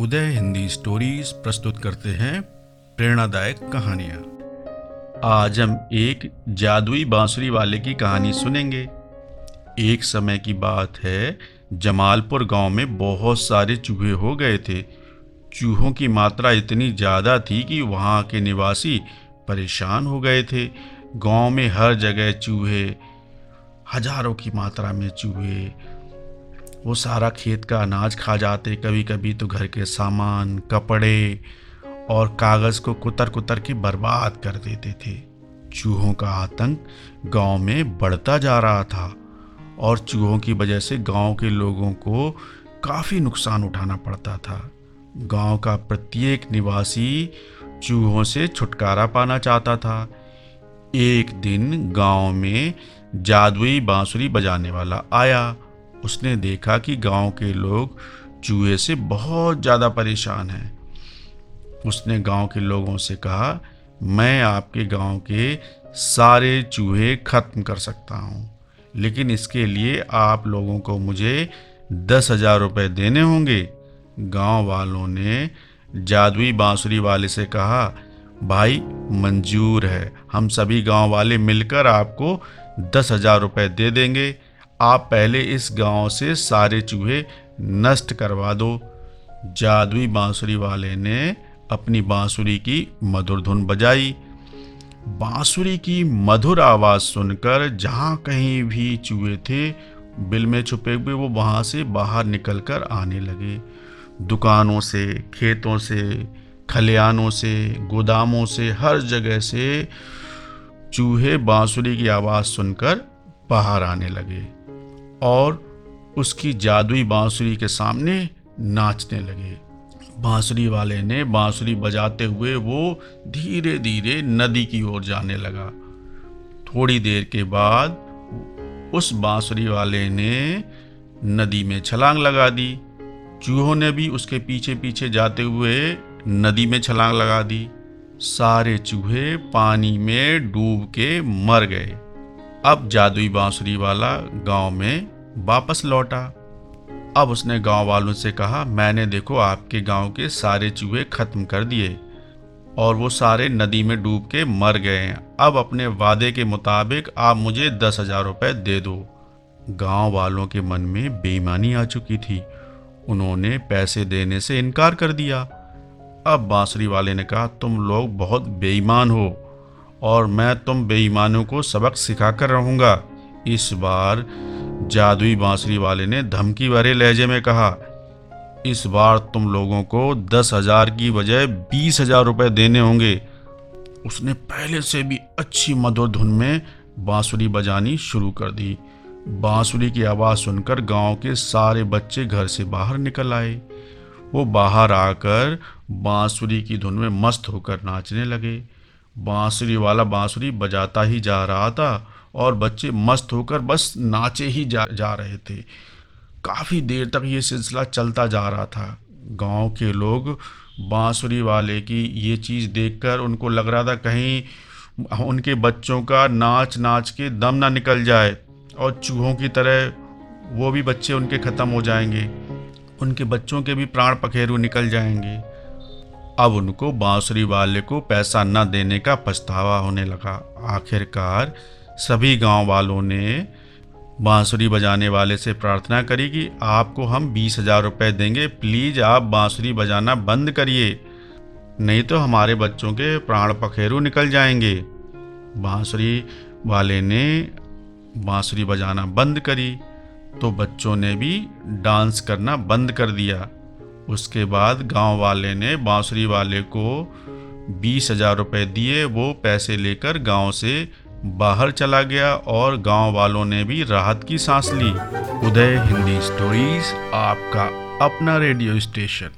उदय Hindi stories प्रस्तुत करते हैं प्रेरणादायक कहानियाँ। आज हम एक जादुई बांसुरी वाले की कहानी सुनेंगे। एक समय की बात है, जमालपुर गाँव में बहुत सारे चूहे हो गए थे। चूहों की मात्रा इतनी ज़्यादा थी कि वहाँ के निवासी परेशान हो गए थे। गाँव में हर जगह चूहे, हज़ारों की मात्रा में चूहे वो सारा खेत का अनाज खा जाते कभी कभी तो घर के सामान, कपड़े और कागज़ को कुतर कुतर के बर्बाद कर देते थे। चूहों का आतंक गाँव में बढ़ता जा रहा था और चूहों की वजह से गाँव के लोगों को काफ़ी नुकसान उठाना पड़ता था। गाँव का प्रत्येक निवासी चूहों से छुटकारा पाना चाहता था। एक दिन गाँव में जादुई बांसुरी बजाने वाला आया उसने देखा कि गाँव के लोग चूहे से बहुत ज़्यादा परेशान हैं। उसने गाँव के लोगों से कहा, मैं आपके गाँव के सारे चूहे ख़त्म कर सकता हूँ, लेकिन इसके लिए आप लोगों को मुझे दस हज़ार रुपये देने होंगे। गाँव वालों ने जादुई बांसुरी वाले से कहा, भाई, मंजूर है, हम सभी गाँव वाले मिलकर आपको दस हज़ार रुपये दे देंगे। आप पहले इस गाँव से सारे चूहे नष्ट करवा दो। जादुई बांसुरी वाले ने अपनी बांसुरी की मधुर धुन बजाई। बांसुरी की मधुर आवाज़ सुनकर जहाँ कहीं भी चूहे थे, बिल में छुपे हुए वो वहाँ से बाहर निकलकर आने लगे। दुकानों से, खेतों से खलियानों से, गोदामों से, हर जगह से चूहे बांसुरी की आवाज़ सुनकर बाहर आने लगे। और उसकी जादुई बांसुरी के सामने नाचने लगे। बांसुरी वाले ने बांसुरी बजाते हुए वो धीरे धीरे नदी की ओर जाने लगा। थोड़ी देर के बाद उस बांसुरी वाले ने नदी में छलांग लगा दी। चूहों ने भी उसके पीछे पीछे जाते हुए नदी में छलांग लगा दी। सारे चूहे पानी में डूब के मर गए। अब जादुई बांसुरी वाला गाँव में वापस लौटा। अब उसने गाँव वालों से कहा, मैंने देखो आपके गाँव के सारे चूहे खत्म कर दिए और वो सारे नदी में डूब के मर गए हैं। अब अपने वादे के मुताबिक आप मुझे दस हज़ार रुपये दे दो। गाँव वालों के मन में बेईमानी आ चुकी थी। उन्होंने पैसे देने से इनकार कर दिया। अब बांसुरी वाले ने कहा, तुम लोग बहुत बेईमान हो। और मैं तुम बेईमानों को सबक सिखा कर रहूँगा। इस बार जादुई बांसुरी वाले ने धमकी भरे लहजे में कहा, इस बार तुम लोगों को दस हज़ार की बजाय बीस हज़ार रुपये देने होंगे। उसने पहले से भी अच्छी मधुर धुन में बांसुरी बजानी शुरू कर दी। बांसुरी की आवाज़ सुनकर गाँव के सारे बच्चे घर से बाहर निकल आए। वो बाहर आकर बांसुरी की धुन में मस्त होकर नाचने लगे। बांसुरी वाला बांसुरी बजाता ही जा रहा था और बच्चे मस्त होकर बस नाचे ही जा जा रहे थे। काफ़ी देर तक ये सिलसिला चलता जा रहा था। गाँव के लोग बांसुरी वाले की ये चीज़ देखकर उनको लग रहा था कहीं उनके बच्चों का नाच नाच के दम ना निकल जाए और चूहों की तरह वो भी बच्चे उनके ख़त्म हो जाएँगे। उनके बच्चों के भी प्राण पखेरु निकल जाएँगे। अब उनको बांसुरी वाले को पैसा न देने का पछतावा होने लगा। आखिरकार सभी गाँव वालों ने बांसुरी बजाने वाले से प्रार्थना करी कि आपको हम बीस हज़ार रुपये देंगे, प्लीज़ आप बांसुरी बजाना बंद करिए, नहीं तो हमारे बच्चों के प्राण पखेरु निकल जाएँगे। बांसुरी वाले ने बांसुरी बजाना बंद करी तो बच्चों ने भी डांस करना बंद कर दिया। उसके बाद गाँव वाले ने बांसुरी वाले को बीस हज़ार रुपये दिए। वो पैसे लेकर गाँव से बाहर चला गया और गाँव वालों ने भी राहत की सांस ली। उदय हिंदी स्टोरीज, आपका अपना रेडियो स्टेशन।